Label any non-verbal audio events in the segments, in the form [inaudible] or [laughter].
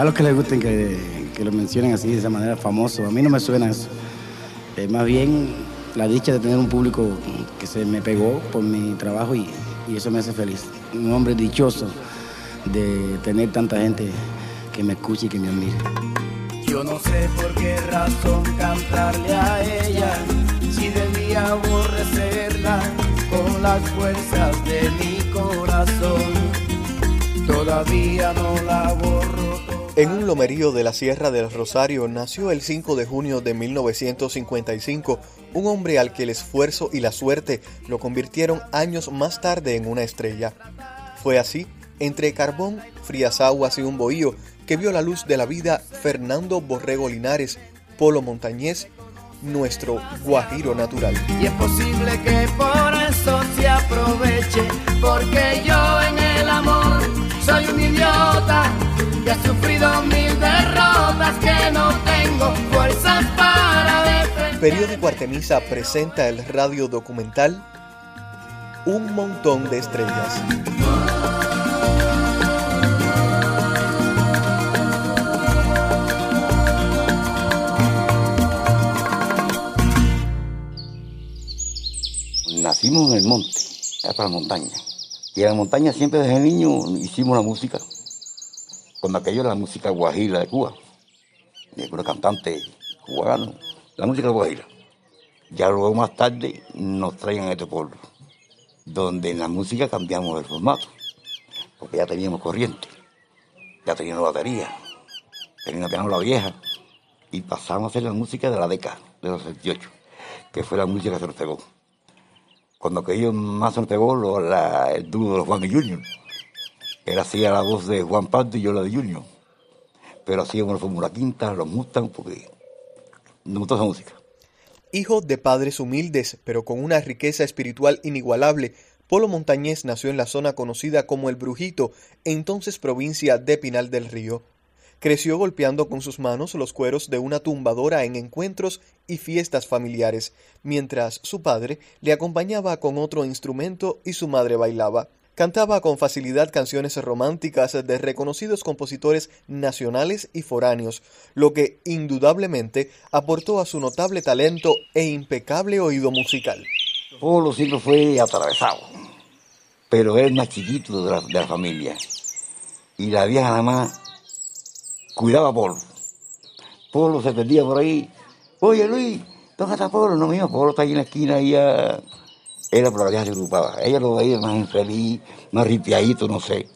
allá los que les gusten que, que lo mencionen así, de esa manera, famoso. A mí no me suena eso. Eh, más bien la dicha de tener un público que se me pegó por mi trabajo y, y eso me hace feliz. Un hombre dichoso de tener tanta gente que me escuche y que me admire. Yo no sé por qué razón cantarle a ella, si debía aborrecerla con las fuerzas de mi corazón. Todavía no la borro. En un lomerío de la Sierra del Rosario nació el 5 de junio de 1955 un hombre al que el esfuerzo y la suerte lo convirtieron años más tarde en una estrella. Fue así, entre carbón, frías aguas y un bohío, que vio la luz de la vida Fernando Borrego Linares, Polo Montañés, nuestro guajiro natural. Y es posible que por eso se aproveche, porque yo en el amor soy un idiota y he sufrido mil derrotas que no tengo fuerzas para defender. Periódico Artemisa presenta el radio documental Un montón de estrellas. Nacimos en el monte, para la montaña. Y en la montaña siempre desde niño hicimos la música. Cuando aquello era la música guajira de Cuba. De una cantante cubano. La música guajira. Ya luego más tarde nos traían a este pueblo. Donde en la música cambiamos el formato. Porque ya teníamos corriente. Ya teníamos batería. Teníamos la vieja. Y pasamos a hacer la música de la década, de los 68. Que fue la música que se nos pegó cuando aquello más se pegó lo, la, el dúo de los Juan y Junior. Él hacía la voz de Juan Pardo y yo la de Junior. Pero hacíamos la Fórmula Quinta, los Mustang, porque nos gustó esa música. Hijo de padres humildes, pero con una riqueza espiritual inigualable, Polo Montañés nació en la zona conocida como El Brujito, entonces provincia de Pinal del Río. Creció golpeando con sus manos los cueros de una tumbadora en encuentros y fiestas familiares, mientras su padre le acompañaba con otro instrumento y su madre bailaba. Cantaba con facilidad canciones románticas de reconocidos compositores nacionales y foráneos, lo que indudablemente aportó a su notable talento e impecable oído musical. Polo siempre fue atravesado, pero él más chiquito de la, familia. Y la vieja nada cuidaba a Polo. Polo se perdía por ahí. Oye Luis, ¿dónde está Polo? No mío, Polo está ahí en la esquina y ya... Era por la vieja se preocupaba. Ella lo veía más infeliz, más ripiadito, no sé.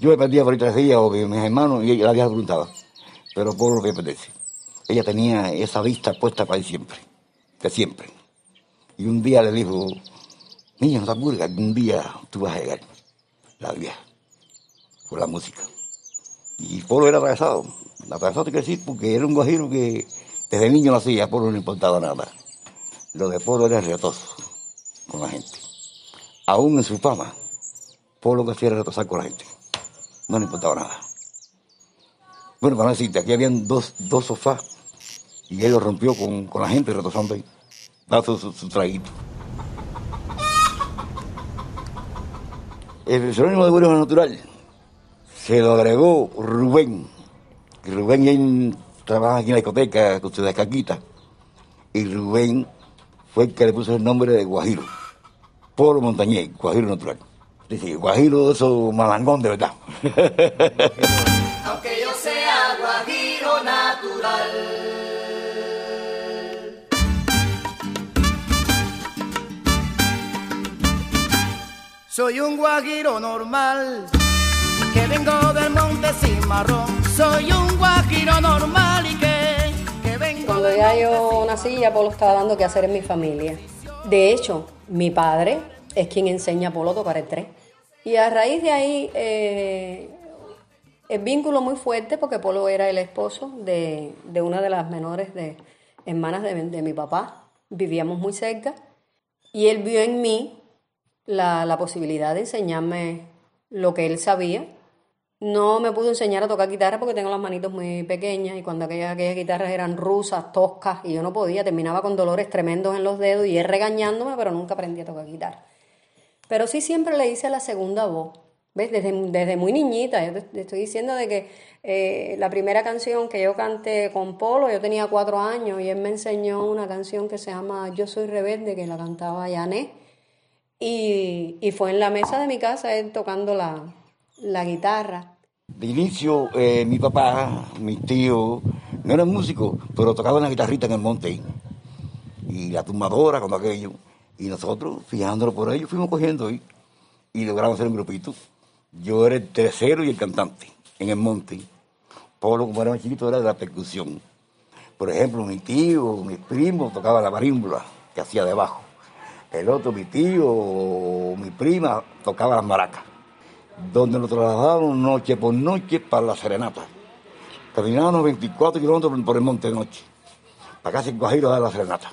Yo me perdía por tres días o mis hermanos y ella, la vieja preguntaba. Pero Polo lo que perderse. Ella tenía esa vista puesta para él siempre, de siempre. Y un día le dijo, niña, no te apures, que algún día tú vas a llegar, la vieja, por la música. Y Polo era atravesado. Atravesado te quiero decir porque era un guajiro que desde niño lo hacía, Polo no importaba nada. Lo de Polo era retoso con la gente. Aún en su fama, Polo era retosar con la gente. No le importaba nada. Bueno, para decirte, aquí habían dos, dos sofás y él lo rompió con, con la gente retosando ahí. Daba su, su, su traguito. El seudónimo de Bueno Natural se lo agregó Rubén. Rubén trabajan aquí en la discoteca con su descaquita. Y Rubén fue el que le puso el nombre de Guajiro. Polo Montañés, Guajiro Natural. Dice, Guajiro, eso malangón de verdad. [laughs] Aunque yo sea guajiro natural. Soy un guajiro normal, que vengo del monte cimarrón. Soy un guajiro normal y que, que vengo Cuando ya yo nací, ya Polo estaba dando que hacer en mi familia. De hecho, mi padre es quien enseña a Polo a tocar el tres. Y a raíz de ahí, eh, el vínculo muy fuerte, porque Polo era el esposo de, de una de las menores de, hermanas de, de mi papá. Vivíamos muy cerca. Y él vio en mí la, la posibilidad de enseñarme lo que él sabía. No me pudo enseñar a tocar guitarra porque tengo las manitos muy pequeñas y cuando aquellas, guitarras eran rusas, toscas y yo no podía, terminaba con dolores tremendos en los dedos y él regañándome, pero nunca aprendí a tocar guitarra. Pero sí siempre le hice la segunda voz. ¿Ves? Desde, desde muy niñita, yo te, estoy diciendo de que eh, la primera canción que yo canté con Polo, yo tenía cuatro años y él me enseñó una canción que se llama Yo soy rebelde, que la cantaba Yané. Y, y fue en la mesa de mi casa él tocando la, la guitarra. De inicio, eh, mi papá, mi tío, no eran músicos, pero tocaban la guitarrita en el monte. Y la tumbadora, con aquello. Y nosotros, fijándolo por ello, fuimos cogiendo ahí. Y logramos hacer un grupito. Yo era el tercero y el cantante en el monte. Polo, como era más chiquito, era de la percusión. Por ejemplo, mi tío, mi primo tocaba la marímbula que hacía debajo. El otro, mi tío, mi prima, tocaba las maracas. Donde nos trasladábamos noche por noche para la serenata. Caminábamos 24 kilómetros por el monte de noche. Para casi Guajiro dar la serenata.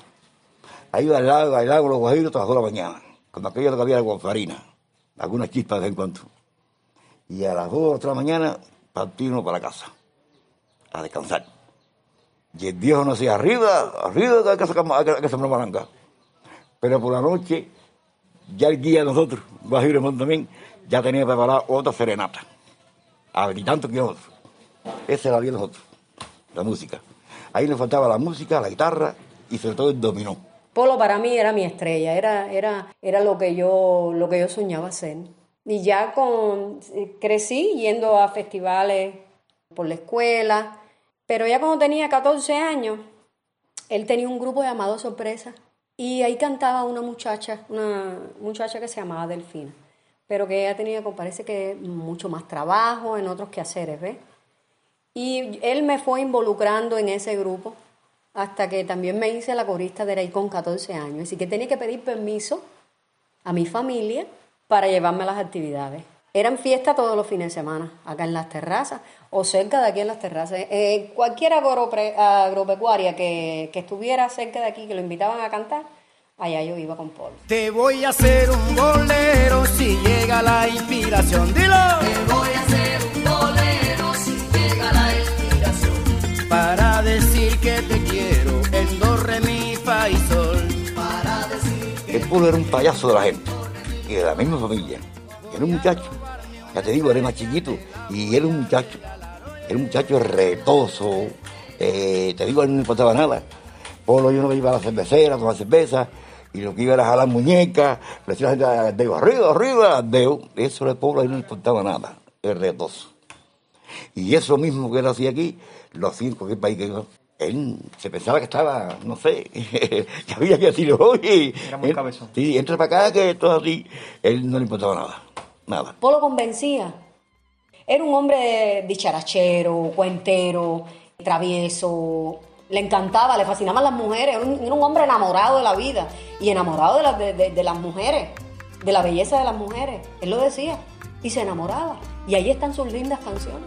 Ahí al lago los Guajiros todas las de la mañana. Cuando aquello que había farina. Algunas chispas de vez en cuando y a las 2 de la mañana partimos para casa a descansar. Y el viejo nos decía, arriba, arriba hay que, sembrar malanga. Pero por la noche, ya el guía de nosotros, Guajiro también, ya tenía preparada otra serenata. Otro. Esa era la de nosotros, la música. Ahí le faltaba la música, la guitarra y sobre todo el dominó. Polo para mí era mi estrella, era, era, era lo, que yo, lo que yo soñaba hacer. Y ya con, crecí yendo a festivales por la escuela, pero ya cuando tenía 14 años, él tenía un grupo llamado Sorpresa y ahí cantaba una muchacha, una muchacha que se llamaba Delfina, pero que ella tenía, parece que mucho más trabajo en otros quehaceres, ¿ves? Y él me fue involucrando en ese grupo hasta que también me hice la corista de ahí con 14 años. Así que tenía que pedir permiso a mi familia para llevarme a las actividades. Eran fiestas todos los fines de semana, acá en las terrazas o cerca de aquí en las terrazas. Eh, cualquier agropecuaria que, que estuviera cerca de aquí, que lo invitaban a cantar, allá yo iba con Paul. Te voy a hacer un bolero si llega la inspiración. Dilo. Te voy a hacer un bolero si llega la inspiración. Para decir que te quiero en do, re, mi, fa y sol. Para decir que El pueblo era un payaso de la gente y de la misma familia. Era un muchacho, ya te digo, era más chiquito y era un muchacho, era un muchacho retoso, eh, te digo, a él no le importaba nada. Polo yo no iba a la cervecera, a tomar cerveza, y lo que iba era a jalar muñecas, le decía a la gente, dedo arriba, arriba, dedo. Eso de Polo a él no le importaba nada, era retoso. Y eso mismo que él hacía aquí, lo hacía en cualquier país que iba. Él se pensaba que estaba, no sé, [laughs] que había que decirle, oye, [laughs] Era muy él- cabezón. Sí, entra para acá, que todo así. Él no le importaba nada, nada. Polo convencía. Era un hombre dicharachero, cuentero, travieso. Le encantaba, le fascinaban las mujeres. Era un, hombre enamorado de la vida y enamorado de- de las mujeres, de la belleza de las mujeres. Él lo decía y se enamoraba. Y ahí están sus lindas canciones.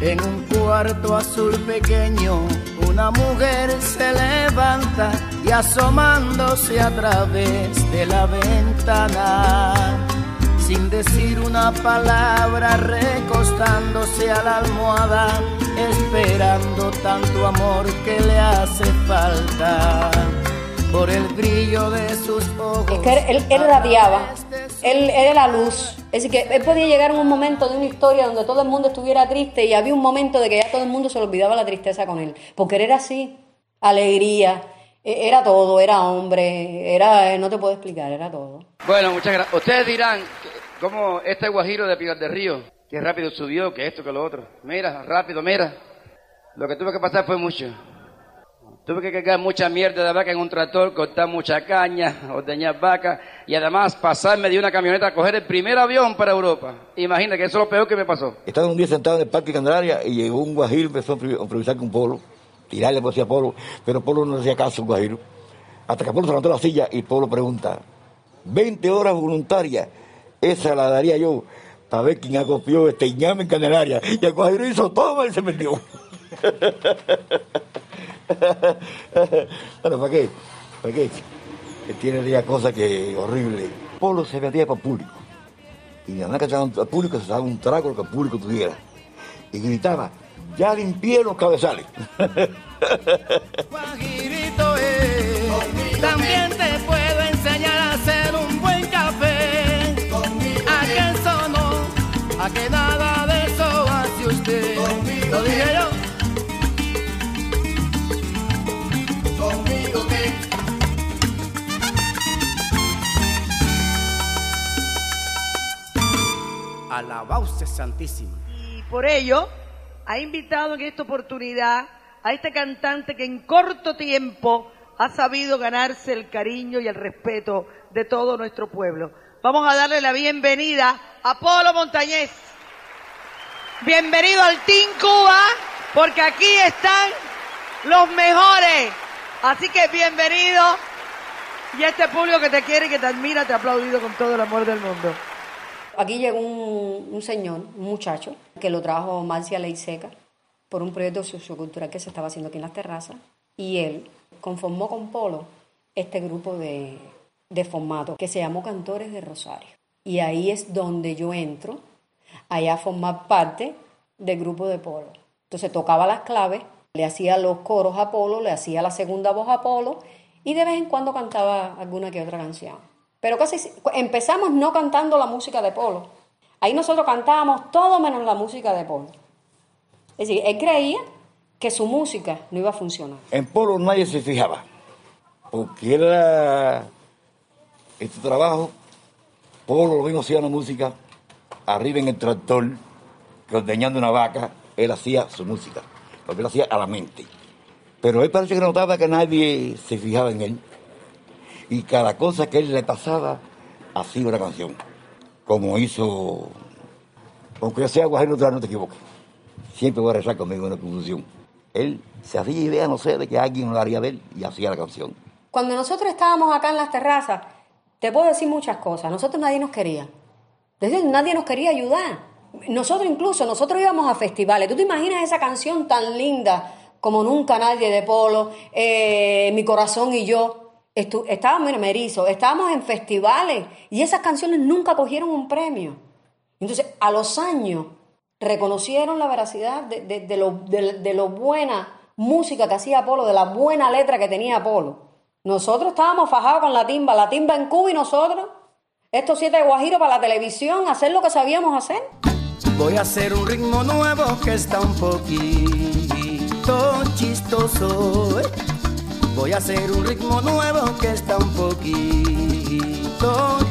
En un cuarto azul pequeño, una mujer se levanta y asomándose a través de la ventana, sin decir una palabra, recostándose a la almohada, esperando tanto amor que le hace falta. Por el brillo de sus ojos. Es que él, él radiaba, él, él era la luz. Es decir, que él podía llegar a un momento de una historia donde todo el mundo estuviera triste y había un momento de que ya todo el mundo se le olvidaba la tristeza con él. Porque él era así, alegría, e- era todo, era hombre, era, no te puedo explicar, era todo. Bueno, muchas gracias. Ustedes dirán, ¿cómo este guajiro de Pilar del Río, que rápido subió, que esto, que lo otro? Mira, rápido, mira. Lo que tuve que pasar fue mucho. Tuve que cargar mucha mierda de vaca en un tractor, cortar mucha caña, ordeñar vaca y además pasarme de una camioneta a coger el primer avión para Europa. Imagina que eso es lo peor que me pasó. Estaba un día sentado en el Parque Candelaria y llegó un guajiro empezó a improvi- a improvisar con Polo, tirarle por a Polo, pero Polo no hacía caso al guajiro. Hasta que Polo se levantó la silla y Polo pregunta, 20 horas voluntarias, esa la daría yo para ver quién acopió este ñame en Candelaria. Y el guajiro hizo todo y se metió. [laughs] bueno, ¿para qué? ¿Para qué? Él tiene ya cosas que horrible. Polo se metía para el público. Y nada más que al público, se daba un trago lo que el público tuviera. Y gritaba, ya limpié los cabezales. [laughs] a que nada de eso hace usted. Lo dije yo. Conmigo Alabado sea Santísimo. Y por ello, ha invitado en esta oportunidad a este cantante que en corto tiempo ha sabido ganarse el cariño y el respeto de todo nuestro pueblo. Vamos a darle la bienvenida a Polo Montañés. Bienvenido al Team Cuba, porque aquí están los mejores. Así que bienvenido. Y este público que te quiere y que te admira, te ha aplaudido con todo el amor del mundo. Aquí llegó un, señor, un muchacho, que lo trajo Marcia Ley Seca por un proyecto sociocultural que se estaba haciendo aquí en las terrazas. Y él conformó con Polo este grupo de, de formato que se llamó Cantores de Rosario. Y ahí es donde yo entro, allá a formar parte del grupo de Polo. Entonces tocaba las claves, le hacía los coros a Polo, le hacía la segunda voz a Polo y de vez en cuando cantaba alguna que otra canción. Pero casi si- empezamos no cantando la música de Polo. Ahí nosotros cantábamos todo menos la música de Polo. Es decir, él creía que su música no iba a funcionar. En Polo nadie se fijaba, porque era este trabajo, Polo lo mismo hacía la música, arriba en el tractor, que ordeñando una vaca, él hacía su música, porque él hacía a la mente. Pero él parece que notaba que nadie se fijaba en él, y cada cosa que él le pasaba, hacía una canción, como hizo, aunque sea Guajiro Otra, no te equivoques, siempre voy a rezar conmigo en la confusión. Él se hacía idea, no sé, de que alguien lo haría de él y hacía la canción. Cuando nosotros estábamos acá en las terrazas, te puedo decir muchas cosas. Nosotros nadie nos quería. Nadie nos quería ayudar. Nosotros incluso, nosotros íbamos a festivales. ¿Tú te imaginas esa canción tan linda como Nunca Nadie de Polo, eh, Mi Corazón y Yo? Estu- estábamos, mira, me erizo, estábamos en festivales y esas canciones nunca cogieron un premio. Entonces, a los años, reconocieron la veracidad de, de- de lo, de- lo buena música que hacía Apolo, de la buena letra que tenía Apolo. Nosotros estábamos fajados con la timba, la timba en Cuba y nosotros, estos siete guajiros para la televisión, hacer lo que sabíamos hacer. Voy a hacer un ritmo nuevo que está un poquito chistoso. ¿eh? Voy a hacer un ritmo nuevo que está un poquito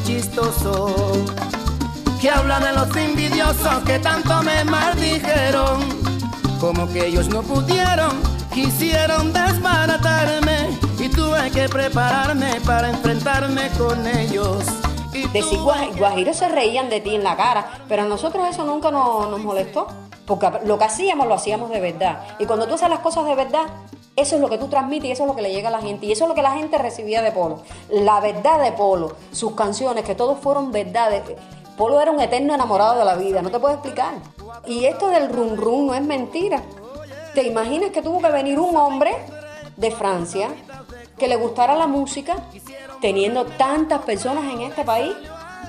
chistoso. Que habla de los envidiosos que tanto me maldijeron. Como que ellos no pudieron, quisieron desbaratarme. Tuve que prepararme para enfrentarme con ellos. Decir guajiros se reían de ti en la cara, pero a nosotros eso nunca nos, nos molestó, porque lo que hacíamos lo hacíamos de verdad. Y cuando tú haces las cosas de verdad, eso es lo que tú transmites y eso es lo que le llega a la gente. Y eso es lo que la gente recibía de Polo. La verdad de Polo, sus canciones, que todos fueron verdades. Polo era un eterno enamorado de la vida, no te puedo explicar. Y esto del rum rum no es mentira. ¿Te imaginas que tuvo que venir un hombre de Francia que le gustara la música, teniendo tantas personas en este país?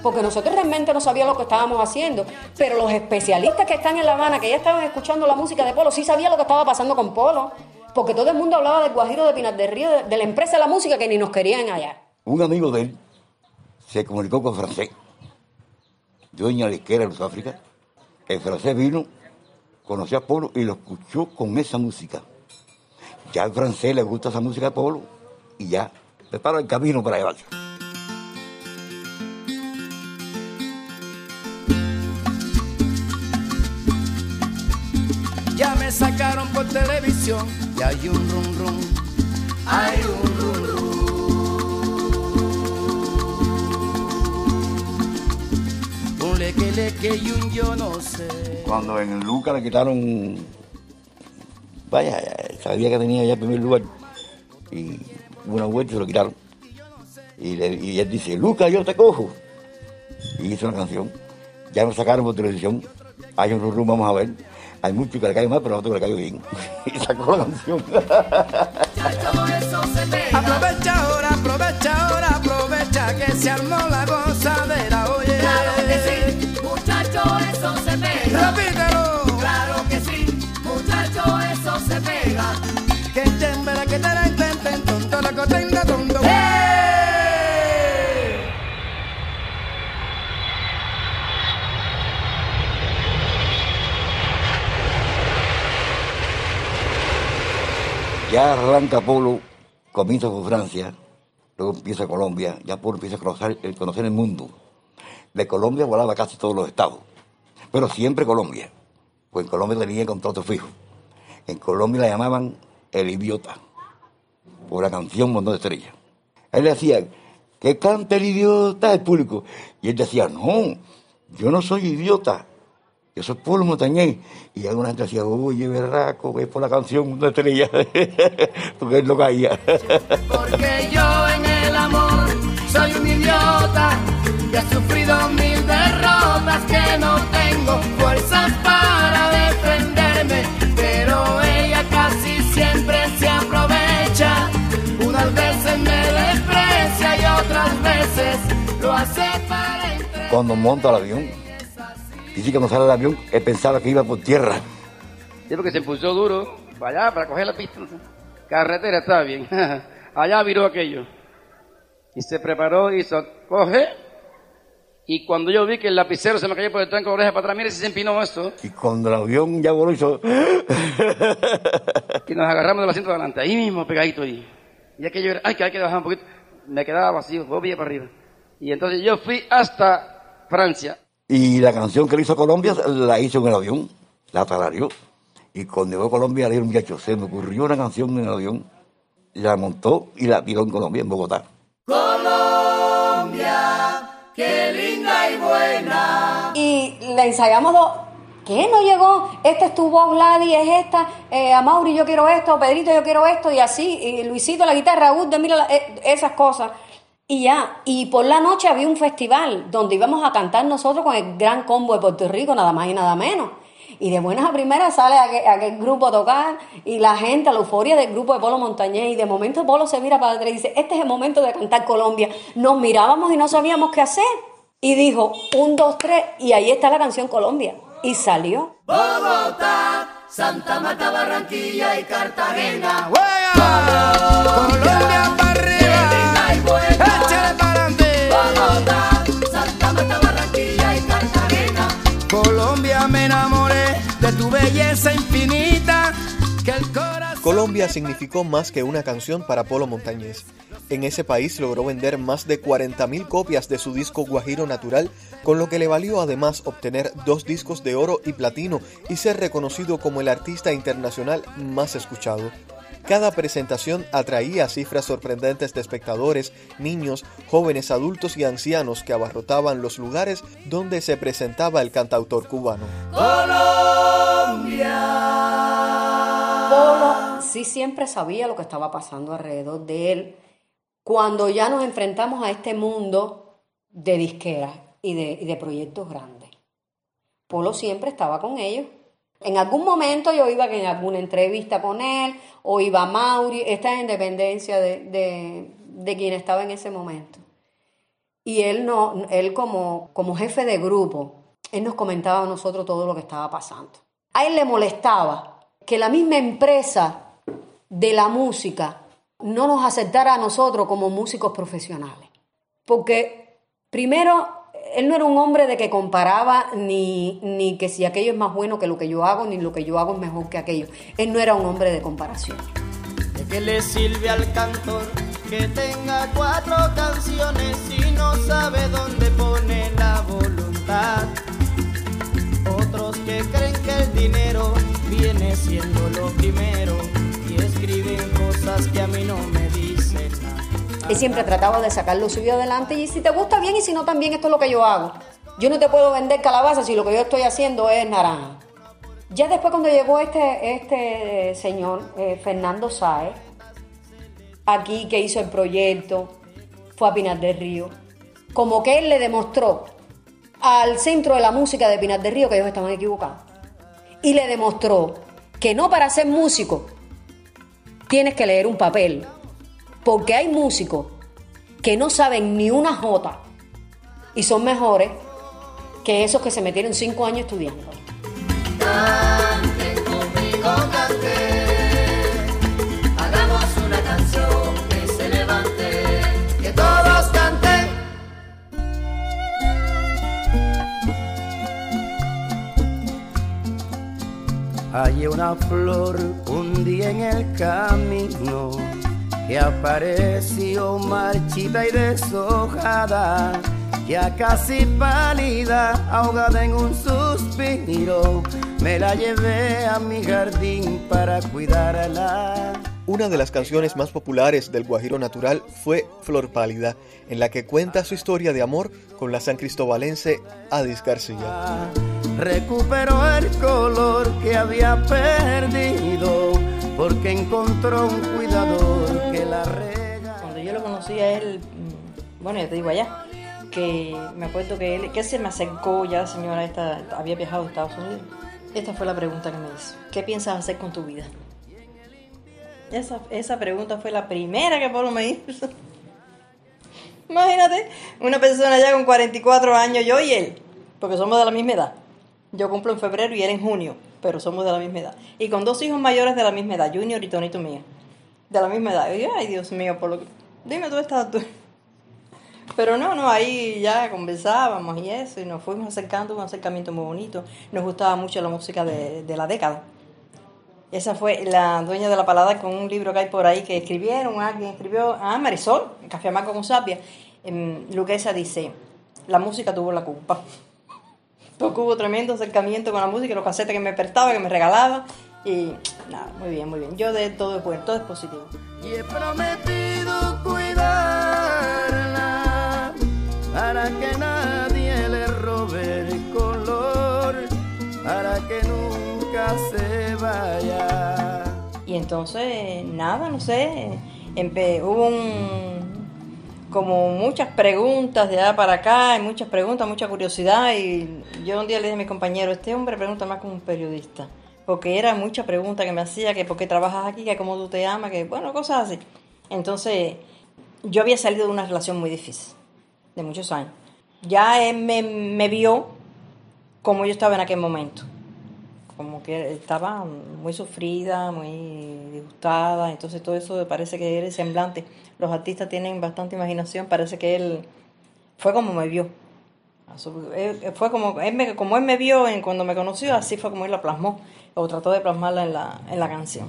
Porque nosotros realmente no sabíamos lo que estábamos haciendo, pero los especialistas que están en La Habana, que ya estaban escuchando la música de Polo, sí sabían lo que estaba pasando con Polo, porque todo el mundo hablaba del Guajiro de Pinar del Río, de, la empresa de la música que ni nos querían allá. Un amigo de él se comunicó con francés, dueño de la de Sudáfrica. El francés vino, conoció a Polo y lo escuchó con esa música. Ya al francés le gusta esa música de Polo y ya prepara el camino para llevarse. Ya me sacaron por televisión y hay un rum rum. Hay un rum rum. Un leque leque y un yo no sé. Cuando en Luca le quitaron, vaya, sabía que tenía ya el primer lugar y una vuelta y se lo quitaron. Y, le- y él dice, Luca, yo te cojo. Y hizo una canción. Ya nos sacaron por televisión. Hay un rum, vamos a ver. Hay mucho que le cae mal, pero a otro que le cae bien. [laughs] y sacó la canción. Aprovecha ahora, aprovecha ahora, aprovecha que se armó la Ya arranca Polo, comienza con Francia, luego empieza Colombia, ya Polo empieza a conocer, el conocer el mundo. De Colombia volaba casi todos los estados, pero siempre Colombia, pues en Colombia tenía contrato fijo. En Colombia la llamaban el idiota, por la canción Montón de Estrellas. Él le decía, que canta el idiota el público. Y él decía, no, yo no soy idiota, yo soy Polo Montañés. Y alguna gente decía, oye, berraco, es por la canción de Estrellas, [laughs] porque él no caía. Porque yo en el amor soy un idiota que he sufrido mil derrotas que no tengo fuerzas para defenderme, pero ella casi siempre se aprovecha. Unas veces me desprecia y otras veces lo hace para. Cuando monta el avión, dice que cuando sale el avión, él pensaba que iba por tierra. Sí, porque se impulsó duro para allá, para coger la pista. Carretera estaba bien. [laughs] allá viró aquello. Y se preparó, hizo, coge. Y cuando yo vi que el lapicero se me cayó por el tranco de oreja para atrás, mire si se empinó esto. Y cuando el avión ya voló, hizo... [laughs] Y nos agarramos del asiento de adelante, ahí mismo, pegadito ahí. Y aquello era, ay, que hay que bajar un poquito. Me quedaba vacío, dos para arriba. Y entonces yo fui hasta Francia. Y la canción que le hizo Colombia la hizo en el avión, la tarareó. Y cuando llegó a Colombia le dijo, muchacho, se me ocurrió una canción en el avión, la montó y la tiró en Colombia, en Bogotá. Colombia, qué linda y buena. Y la ensayamos dos. ¿Qué? ¿No llegó? Esta es tu voz, Gladys, es esta. Eh, a Mauri yo quiero esto, Pedrito yo quiero esto, y así. Y Luisito la guitarra, Raúl, de mira la- eh, esas cosas. Y ya. Y por la noche había un festival donde íbamos a cantar nosotros con el gran combo de Puerto Rico, nada más y nada menos. Y de buenas a primeras sale aquel, aquel grupo a tocar y la gente, la euforia del grupo de Polo Montañés. Y de momento Polo se mira para atrás y dice: Este es el momento de cantar Colombia. Nos mirábamos y no sabíamos qué hacer. Y dijo: Un, dos, tres. Y ahí está la canción Colombia. Y salió. Bogotá, Santa Marta, Barranquilla y Cartagena. Colombia para arriba. Colombia me enamoré de tu belleza infinita. Que el corazón. Colombia significó más que una canción para Polo Montañés. En ese país logró vender más de 40.000 copias de su disco Guajiro Natural, con lo que le valió además obtener dos discos de oro y platino y ser reconocido como el artista internacional más escuchado. Cada presentación atraía cifras sorprendentes de espectadores, niños, jóvenes, adultos y ancianos que abarrotaban los lugares donde se presentaba el cantautor cubano. Polo sí siempre sabía lo que estaba pasando alrededor de él cuando ya nos enfrentamos a este mundo de disqueras y de, y de proyectos grandes. Polo siempre estaba con ellos. En algún momento yo iba en alguna entrevista con él o iba Mauri, esta es en dependencia de, de, de quien estaba en ese momento. Y él, no, él como, como jefe de grupo, él nos comentaba a nosotros todo lo que estaba pasando. A él le molestaba que la misma empresa de la música no nos aceptara a nosotros como músicos profesionales. Porque primero, él no era un hombre de que comparaba ni, ni que si aquello es más bueno que lo que yo hago, ni lo que yo hago es mejor que aquello. Él no era un hombre de comparación. ¿De qué le sirve al cantor que tenga cuatro canciones y no sabe dónde pone la voluntad? Otros que creen que el dinero viene siendo lo primero y escriben cosas que a mí no me. Él siempre trataba de sacar lo suyo adelante y si te gusta bien y si no también esto es lo que yo hago. Yo no te puedo vender calabaza si lo que yo estoy haciendo es naranja. Ya después cuando llegó este, este señor, eh, Fernando Sáez, aquí que hizo el proyecto, fue a Pinar del Río, como que él le demostró al centro de la música de Pinar del Río que ellos estaban equivocados. Y le demostró que no para ser músico tienes que leer un papel, porque hay músicos que no saben ni una jota y son mejores que esos que se metieron cinco años estudiando. Canten conmigo, canten. Hagamos una canción que se levante. Que todos canten. Hallé una flor un día en el camino que apareció marchita y deshojada, ya casi pálida, ahogada en un suspiro, me la llevé a mi jardín para cuidarla. Una de las canciones más populares del Guajiro Natural fue Flor Pálida, en la que cuenta su historia de amor con la san cristobalense Adis García. Recuperó el color que había perdido porque encontró un cuidador que la rega. Cuando yo lo conocí a él, mm, bueno, ya te digo allá, que me acuerdo que él, que se me acercó, ya la señora esta había viajado a Estados Unidos. Esta fue la pregunta que me hizo. ¿Qué piensas hacer con tu vida? Esa, esa pregunta fue la primera que Pablo me hizo. [laughs] Imagínate, una persona ya con 44 años, yo y él, porque somos de la misma edad. Yo cumplo en febrero y él en junio, pero somos de la misma edad. Y con dos hijos mayores de la misma edad, Junior y Tonito mío. De la misma edad. Ay, Dios mío, por lo que... Dime tú estás tú. [laughs] Pero no, no, ahí ya conversábamos y eso, y nos fuimos acercando, un acercamiento muy bonito. Nos gustaba mucho la música de, de la década. Esa fue la dueña de la palada con un libro que hay por ahí que escribieron, alguien escribió, ah, Marisol, Café Amargo con Sapia. Luquesa dice, la música tuvo la culpa. Porque hubo tremendo acercamiento con la música, los casetes que me prestaba, que me regalaba. Y nada, muy bien, muy bien. Yo de todo es bueno, todo es positivo. Y he prometido cuidarla para que nadie le robe el color, para que nunca se vaya. Y entonces, nada, no sé, empe- hubo un, como muchas preguntas de allá para acá, y muchas preguntas, mucha curiosidad, y yo un día le dije a mi compañero, este hombre pregunta más como un periodista, porque era mucha pregunta que me hacía, que por qué trabajas aquí, que cómo tú te amas, que bueno, cosas así. Entonces, yo había salido de una relación muy difícil, de muchos años. Ya él me, me vio como yo estaba en aquel momento como que estaba muy sufrida, muy disgustada, entonces todo eso parece que era el semblante. Los artistas tienen bastante imaginación, parece que él fue como me vio. Fue como él me, como él me vio en, cuando me conoció, así fue como él la plasmó, o trató de plasmarla en la, en la canción.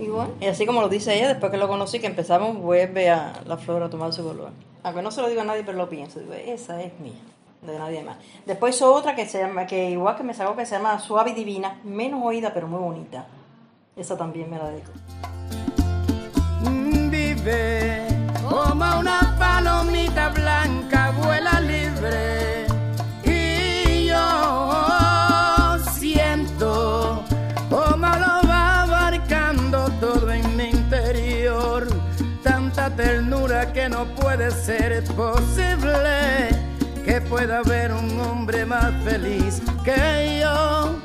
Y bueno, y así como lo dice ella, después que lo conocí, que empezamos, vuelve a la flor a tomar su color. Aunque no se lo digo a nadie, pero lo pienso, digo, esa es mía, de nadie más. Después hizo otra que se llama, que igual que me sacó, que se llama Suave y Divina, menos oída, pero muy bonita. Esa también me la dedico. Vive como una palomita blanca, vuela libre. Y yo siento como lo va abarcando todo en mi interior. Tanta ternura que no puede ser que pueda haber un hombre más feliz que yo.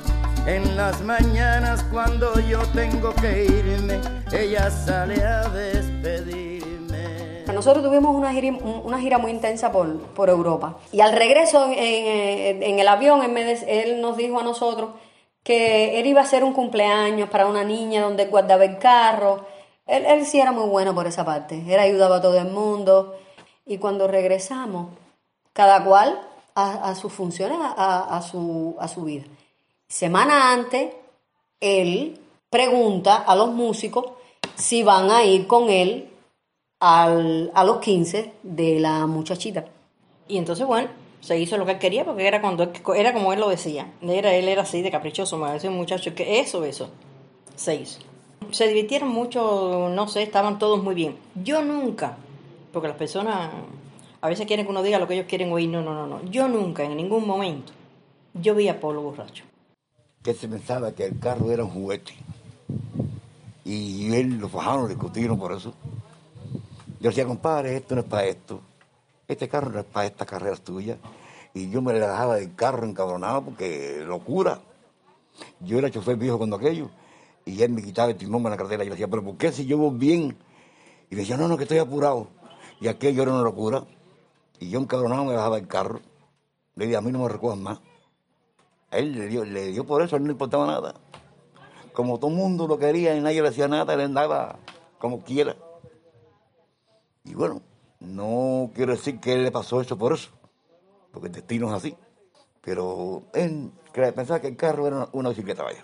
En las mañanas cuando yo tengo que irme, ella sale a despedirme. Nosotros tuvimos una gira, una gira muy intensa por, por Europa. Y al regreso en, en- en el avión, él, él nos dijo a nosotros que él iba a hacer un cumpleaños para una niña donde guardaba el carro. Él, él sí era muy bueno por esa parte. Él ayudaba a todo el mundo. Y cuando regresamos, cada cual a, sus funciones, a, su, a su vida. Semana antes, él pregunta a los músicos si van a ir con él al- a los 15 de la muchachita. Y entonces, bueno, se hizo lo que él quería porque era cuando era como él lo decía. Era, él era así de caprichoso, me un muchacho que eso, eso. Se hizo. Se divirtieron mucho, no sé, estaban todos muy bien. Yo nunca, porque las personas a veces quieren que uno diga lo que ellos quieren oír. No, no, no, no. Yo nunca, en ningún momento, yo vi a Polo borracho. que se pensaba que el carro era un juguete. Y él lo fajaron, discutieron por eso. Yo decía, compadre, esto no es para esto. Este carro no es para esta carrera tuya. Y yo me le dejaba del carro encabronado porque locura. Yo era chofer viejo cuando aquello. Y él me quitaba el timón en la cartera. Y yo decía, pero ¿por qué si yo voy bien? Y me decía, no, no, que estoy apurado. Y aquello era una locura. Y yo encabronado me bajaba del carro. Le dije, a mí no me recojan más. A él le dio, le dio por eso, a él no le importaba nada. Como todo el mundo lo quería y nadie le hacía nada, él andaba como quiera. Y bueno, no quiero decir que él le pasó eso por eso, porque el destino es así. Pero él pensaba que el carro era una bicicleta, vaya.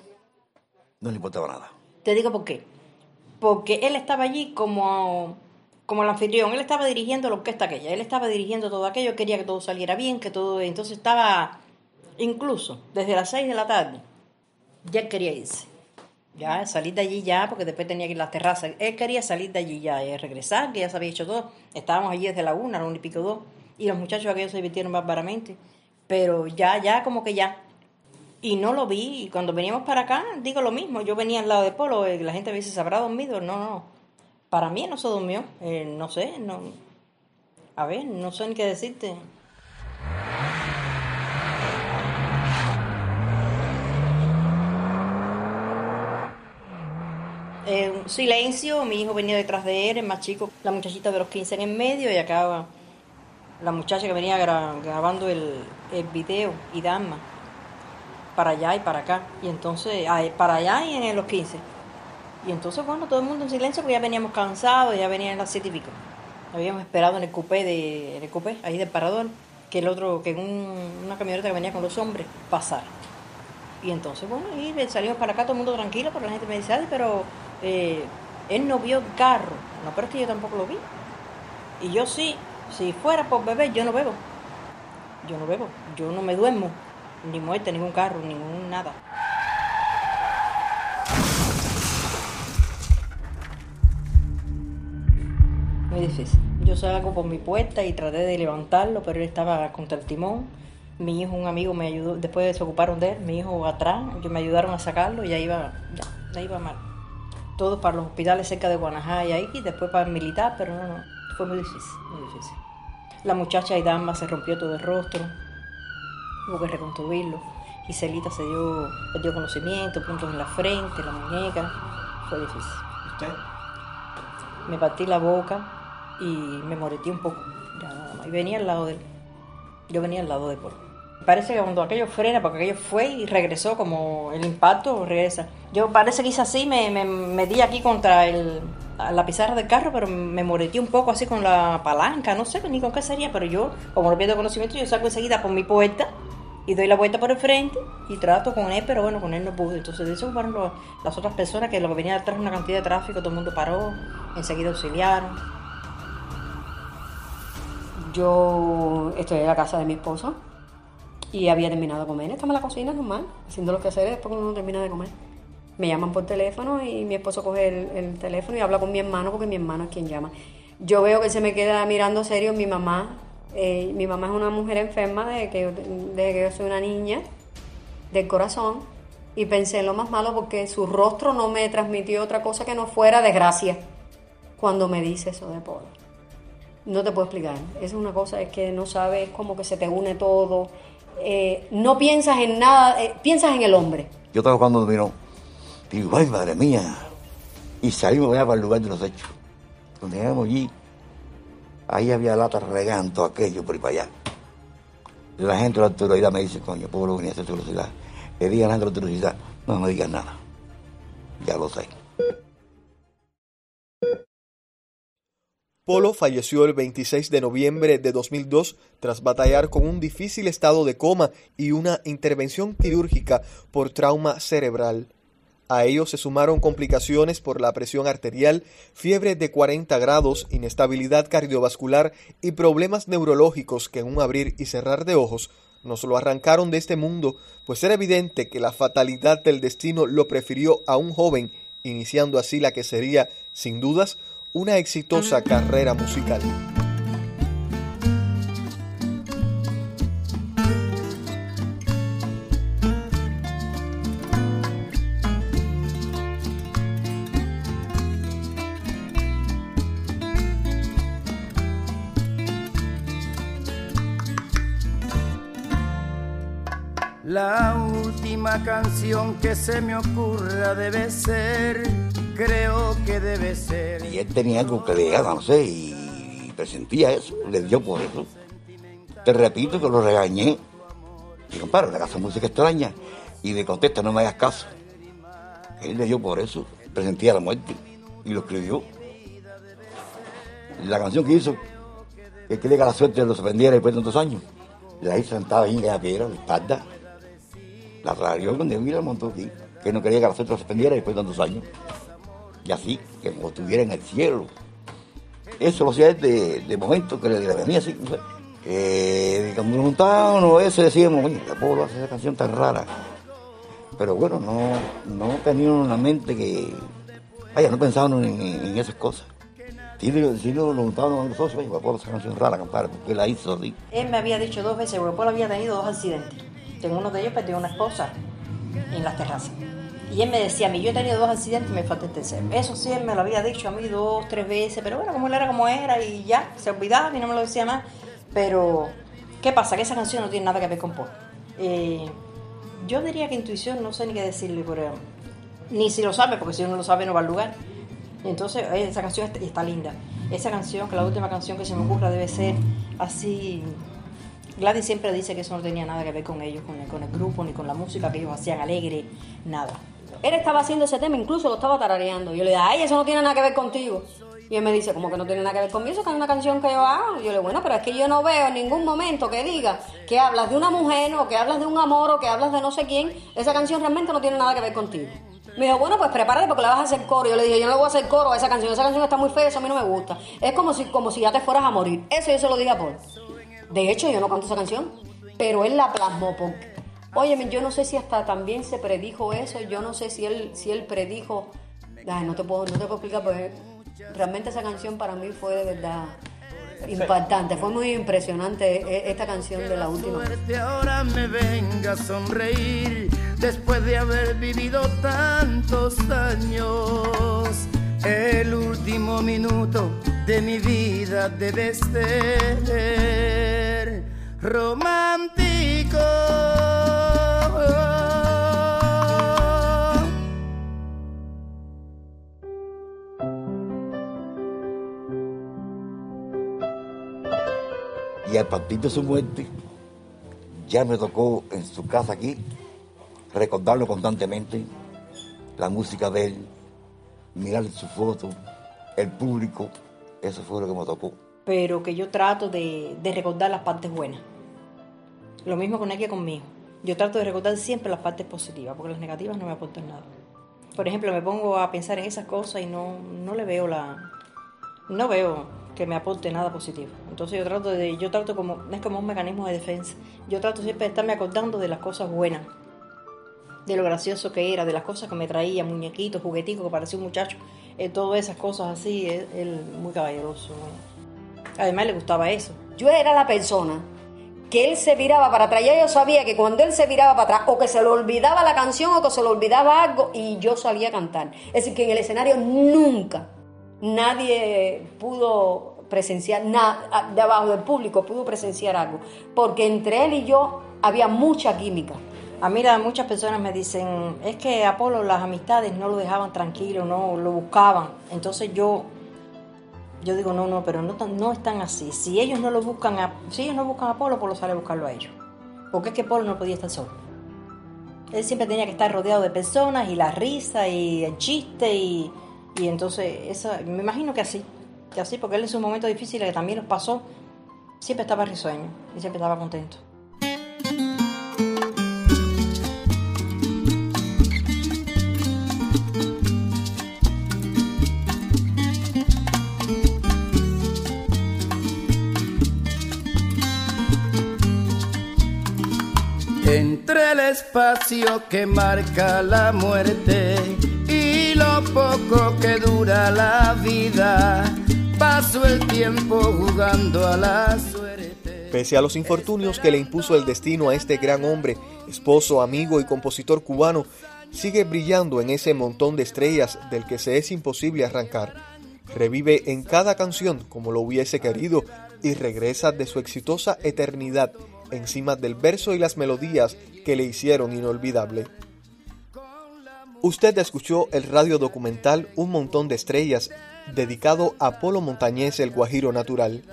No le importaba nada. Te digo por qué. Porque él estaba allí como, como el anfitrión, él estaba dirigiendo la orquesta aquella, él estaba dirigiendo todo aquello, quería que todo saliera bien, que todo... Entonces estaba, incluso desde las 6 de la tarde, ya quería irse. Ya, salir de allí ya, porque después tenía que ir a las terrazas. Él quería salir de allí ya, y regresar, que ya se había hecho todo. Estábamos allí desde la una, a la una y pico dos, y los muchachos aquellos se divirtieron bárbaramente. Pero ya, ya, como que ya. Y no lo vi. Y cuando veníamos para acá, digo lo mismo. Yo venía al lado de Polo, eh, la gente dice, ¿se habrá dormido? No, no. Para mí no se durmió. Eh, no sé, no. A ver, no sé ni qué decirte. Eh, un silencio, mi hijo venía detrás de él, el más chico, la muchachita de los 15 en el medio y acá la muchacha que venía gra- grabando el, el video y Dama para allá y para acá. Y entonces, ah, para allá y en los 15. Y entonces, bueno, todo el mundo en silencio porque ya veníamos cansados, ya venían las siete y pico. Habíamos esperado en el coupé, de, en el coupé ahí del parador, que el otro, que un- una camioneta que venía con los hombres, pasara. Y entonces, bueno, y salimos para acá todo el mundo tranquilo, porque la gente me dice, ay, pero eh, él no vio carro. No, pero es que yo tampoco lo vi. Y yo sí, si fuera por beber, yo no bebo. Yo no bebo, yo no me duermo, ni muerte, ningún carro, ningún nada. Muy difícil. Yo salgo por mi puerta y traté de levantarlo, pero él estaba contra el timón. Mi hijo, un amigo, me ayudó, después se ocuparon de él, mi hijo atrás, ellos me ayudaron a sacarlo y ya iba, ya, ya iba mal. Todos para los hospitales cerca de Guanajá y ahí, y después para el militar, pero no, no, fue muy difícil, muy difícil. La muchacha Aidama se rompió todo el rostro, hubo que reconstruirlo. Giselita se dio, perdió conocimiento, puntos en la frente, la muñeca, fue difícil. ¿Usted? Me partí la boca y me moretí un poco. Nada más. Y venía al lado de él. Yo venía al lado de Paul. Parece que cuando aquello frena, porque aquello fue y regresó, como el impacto regresa. Yo parece que hice así, me, me, me di aquí contra el, la pizarra del carro, pero me moretí un poco así con la palanca, no sé ni con qué sería, pero yo, como no pierdo conocimiento, yo salgo enseguida por mi puerta y doy la vuelta por el frente y trato con él, pero bueno, con él no pude. Entonces, de eso fueron los- las otras personas que lo que venía detrás una cantidad de tráfico, todo el mundo paró, enseguida auxiliaron. Yo estoy en la casa de mi esposo y había terminado de comer. Estaba en la cocina normal, haciendo lo que hacer después cuando uno termina de comer. Me llaman por teléfono y mi esposo coge el, el teléfono y habla con mi hermano porque mi hermano es quien llama. Yo veo que se me queda mirando serio mi mamá. Eh, mi mamá es una mujer enferma desde que, yo- desde que yo soy una niña del corazón y pensé en lo más malo porque su rostro no me transmitió otra cosa que no fuera desgracia cuando me dice eso de Polo. No te puedo explicar. Es una cosa es que no sabes cómo que se te une todo. Eh, no piensas en nada, eh, piensas en el hombre. Yo estaba cuando vino, digo, ay, madre mía. Y salimos allá para el lugar de los hechos. Cuando llegamos allí, ahí había latas regando aquello por ahí para allá. La gente de la autoridad me dice, coño, pueblo venía a hacer velocidad. Le digan a la gente de la autoridad, no me digan nada. Ya lo sé. Polo falleció el 26 de noviembre de 2002 tras batallar con un difícil estado de coma y una intervención quirúrgica por trauma cerebral. A ello se sumaron complicaciones por la presión arterial, fiebre de 40 grados, inestabilidad cardiovascular y problemas neurológicos que en un abrir y cerrar de ojos nos lo arrancaron de este mundo, pues era evidente que la fatalidad del destino lo prefirió a un joven, iniciando así la que sería, sin dudas, una exitosa carrera musical. La última canción que se me ocurra debe ser, creo que debe ser. Y él tenía no sé, y presentía eso, le dio por eso. Te repito que lo regañé. Y compadre, le hace música extraña. Y le contesta, no me hagas caso. Él le dio por eso, presentía la muerte. Y lo escribió. La canción que hizo, que que le diga la suerte de los sorprendiera después de tantos años. La hizo sentada ahí en la piedra, de espalda. La trayó donde vi la montó aquí. Que no quería que la suerte se suspendiera después de tantos años. Y así, que como estuviera en el cielo. Eso lo hacía de, de momento que le, venía así. Eh, montábamos, eso decíamos, oye, la Polo hace esa canción tan rara. Pero bueno, no, no teníamos en la mente que, vaya, no pensábamos en, esas cosas. Sí, lo- sí lo preguntábamos a los socios, oye, Polo, esa canción rara, compadre, ¿por qué la hizo así? Él me había dicho dos veces, Paul había tenido dos accidentes. En uno de ellos perdió una esposa en las terrazas. Y él me decía a mí, yo he tenido dos accidentes y me falta el tercero. Eso sí, él me lo había dicho a mí dos, tres veces, pero bueno, como él era como era y ya, se olvidaba y no me lo decía más. Pero, ¿qué pasa? Que esa canción no tiene nada que ver con Paul. Eh, yo diría que intuición, no sé ni qué decirle, pero ni si lo sabe, porque si uno lo sabe no va al lugar. Entonces, eh, esa canción está, linda. Esa canción, que la última canción que se me ocurra debe ser así. Gladys siempre dice que eso no tenía nada que ver con ellos, con el, con el grupo, ni con la música que ellos hacían alegre, nada. Él estaba haciendo ese tema, incluso lo estaba tarareando. Yo le dije, ay, eso no tiene nada que ver contigo. Y él me dice, como que no tiene nada que ver conmigo, eso es una canción que yo hago. Y yo le digo, bueno, pero es que yo no veo en ningún momento que diga que hablas de una mujer o que hablas de un amor o que hablas de no sé quién. Esa canción realmente no tiene nada que ver contigo. Me dijo, bueno, pues prepárate porque le vas a hacer coro. Yo le dije, yo no le voy a hacer coro a esa canción. Esa canción está muy fea, eso a mí no me gusta. Es como si, como si ya te fueras a morir. Eso yo se lo dije a Paul. De hecho, yo no canto esa canción, pero él la plasmó porque, óyeme, yo no sé si hasta también se predijo eso, yo no sé si él, si él predijo, ay, no te puedo, no te puedo explicar, porque realmente esa canción para mí fue de verdad impactante, fue muy impresionante e- esta canción de la última. suerte ahora me venga a sonreír después de haber vivido tantos años. El último minuto de mi vida debe ser romántico. Y al partir de su muerte, ya me tocó en su casa aquí recordarlo constantemente, la música de él, mirar su foto, el público, eso fue lo que me tocó. Pero que yo trato de, de recordar las partes buenas. Lo mismo con ella conmigo. Yo trato de recordar siempre las partes positivas, porque las negativas no me aportan nada. Por ejemplo, me pongo a pensar en esas cosas y no, no le veo la... No veo que me aporte nada positivo. Entonces yo trato de... Yo trato como... Es como un mecanismo de defensa. Yo trato siempre de estarme acordando de las cosas buenas. De lo gracioso que era, de las cosas que me traía, muñequitos, jugueticos, que parecía un muchacho. eh, todas esas cosas así, él, él muy caballeroso. Además le gustaba eso. Yo era la persona que él se viraba para atrás. Ya yo sabía que cuando él se viraba para atrás, o que se le olvidaba la canción o que se le olvidaba algo, y yo sabía cantar. Es decir, que en el escenario nunca nadie pudo presenciar, nada de abajo del público pudo presenciar algo. Porque entre él y yo había mucha química. A mí muchas personas me dicen, es que Apolo las amistades no lo dejaban tranquilo, no lo buscaban. Entonces yo yo digo, no, no, pero no, no están así. Si ellos no lo buscan, si ellos no buscan a Apolo, Apolo sale a buscarlo a ellos. Porque es que Apolo no podía estar solo. Él siempre tenía que estar rodeado de personas y la risa y el chiste y, y entonces esa, me imagino que así, que así, porque él en sus momentos difíciles que también los pasó, siempre estaba risueño y siempre estaba contento. Entre el espacio que marca la muerte y lo poco que dura la vida, paso el tiempo jugando a la suerte. Pese a los infortunios que le impuso el destino a este gran hombre, esposo, amigo y compositor cubano, sigue brillando en ese montón de estrellas del que se es imposible arrancar. Revive en cada canción como lo hubiese querido y regresa de su exitosa eternidad encima del verso y las melodías que le hicieron inolvidable. Usted escuchó el radio documental Un montón de estrellas, dedicado a Polo Montañés el Guajiro Natural.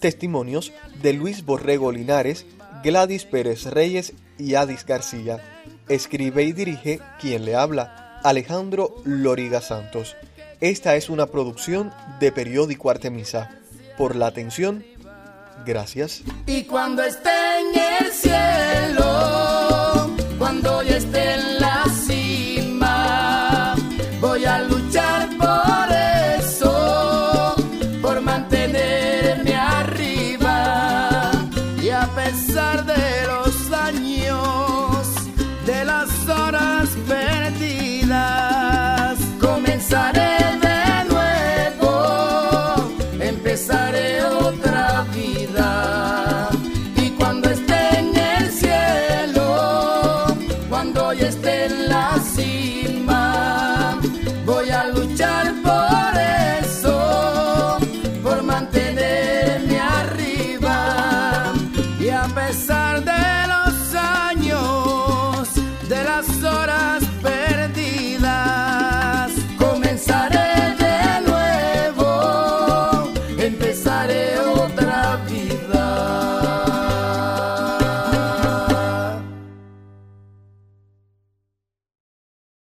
Testimonios de Luis Borrego Linares, Gladys Pérez Reyes y Adis García. Escribe y dirige quien le habla, Alejandro Loriga Santos. Esta es una producción de Periódico Artemisa. Por la atención, Gracias. Y cuando esté en el cielo, cuando ya esté en